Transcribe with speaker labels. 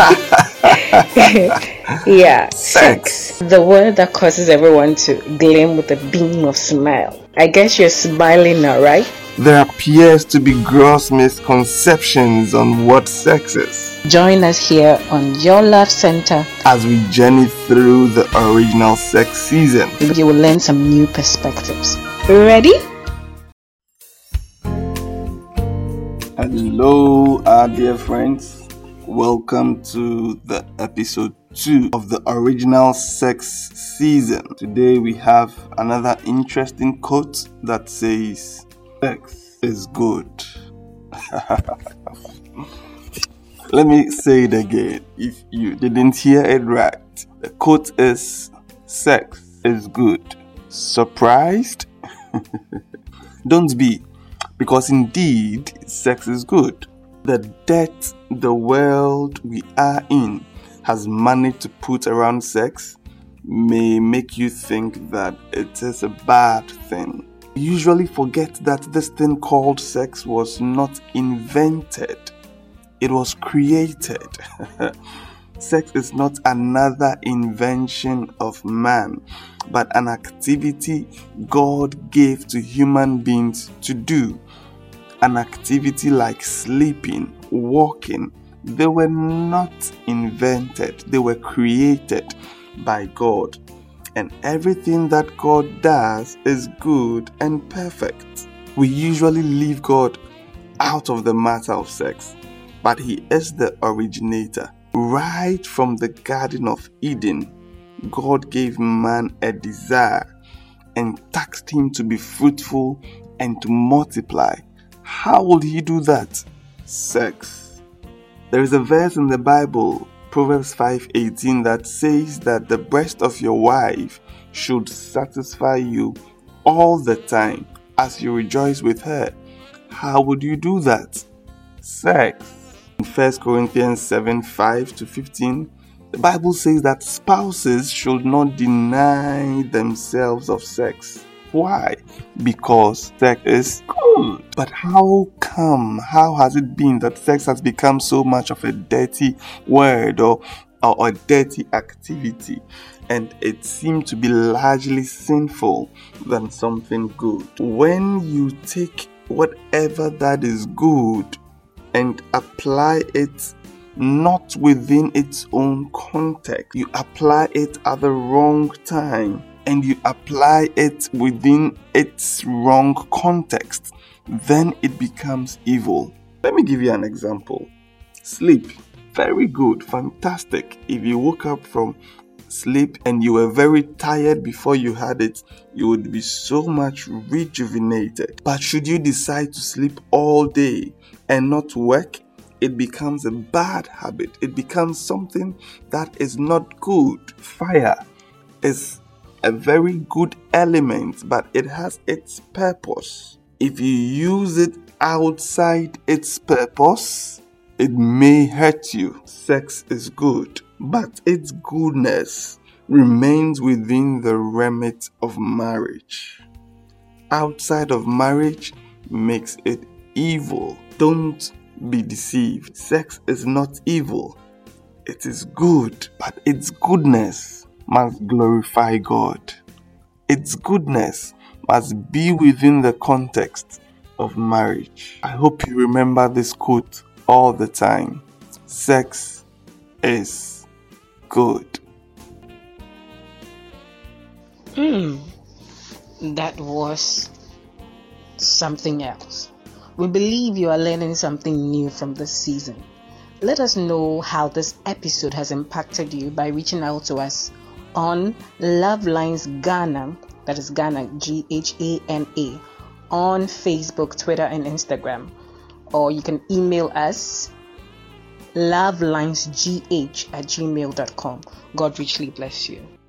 Speaker 1: yeah, sex. The word that causes everyone to gleam with a beam of smile. I guess you're smiling now, right?
Speaker 2: There appears to be gross misconceptions on what sex is.
Speaker 1: Join us here on Your Love Center
Speaker 2: as we journey through the original sex season.
Speaker 1: You will learn some new perspectives. Ready?
Speaker 2: Hello, our dear friends. Welcome to the episode 2 of the original sex season. Today we have another interesting quote that says, Sex is good. Let me say it again if you didn't hear it right. The quote is, Sex is good. Surprised? Don't be, because indeed, sex is good. The debt the world we are in has managed to put around sex may make you think that it is a bad thing. You usually forget that this thing called sex was not invented, it was created. sex is not another invention of man, but an activity God gave to human beings to do an activity like sleeping, walking, they were not invented, they were created by God. And everything that God does is good and perfect. We usually leave God out of the matter of sex, but He is the originator. Right from the Garden of Eden, God gave man a desire and taxed him to be fruitful and to multiply how would he do that? Sex. There is a verse in the Bible, Proverbs 5:18 that says that the breast of your wife should satisfy you all the time as you rejoice with her. How would you do that? Sex. In 1 Corinthians 7 5 to 15, the Bible says that spouses should not deny themselves of sex. Why? Because sex is good. But how come? How has it been that sex has become so much of a dirty word or, or a dirty activity? And it seemed to be largely sinful than something good. When you take whatever that is good and apply it not within its own context, you apply it at the wrong time and you apply it within its wrong context, then it becomes evil. Let me give you an example. Sleep. Very good, fantastic. If you woke up from sleep and you were very tired before you had it, you would be so much rejuvenated. But should you decide to sleep all day and not work, it becomes a bad habit. It becomes something that is not good. Fire is a very good element, but it has its purpose. If you use it outside its purpose, it may hurt you. Sex is good, but its goodness remains within the remit of marriage. Outside of marriage makes it evil. Don't be deceived. Sex is not evil, it is good, but its goodness must glorify God. Its goodness must be within the context of marriage. I hope you remember this quote all the time. Sex is good.
Speaker 1: Hmm, that was something else. We believe you are learning something new from this season. Let us know how this episode has impacted you by reaching out to us on Love Lines Ghana, that is Ghana, G H A N A, on Facebook, Twitter, and Instagram. Or you can email us lovelinesgh at gmail.com. God richly bless you.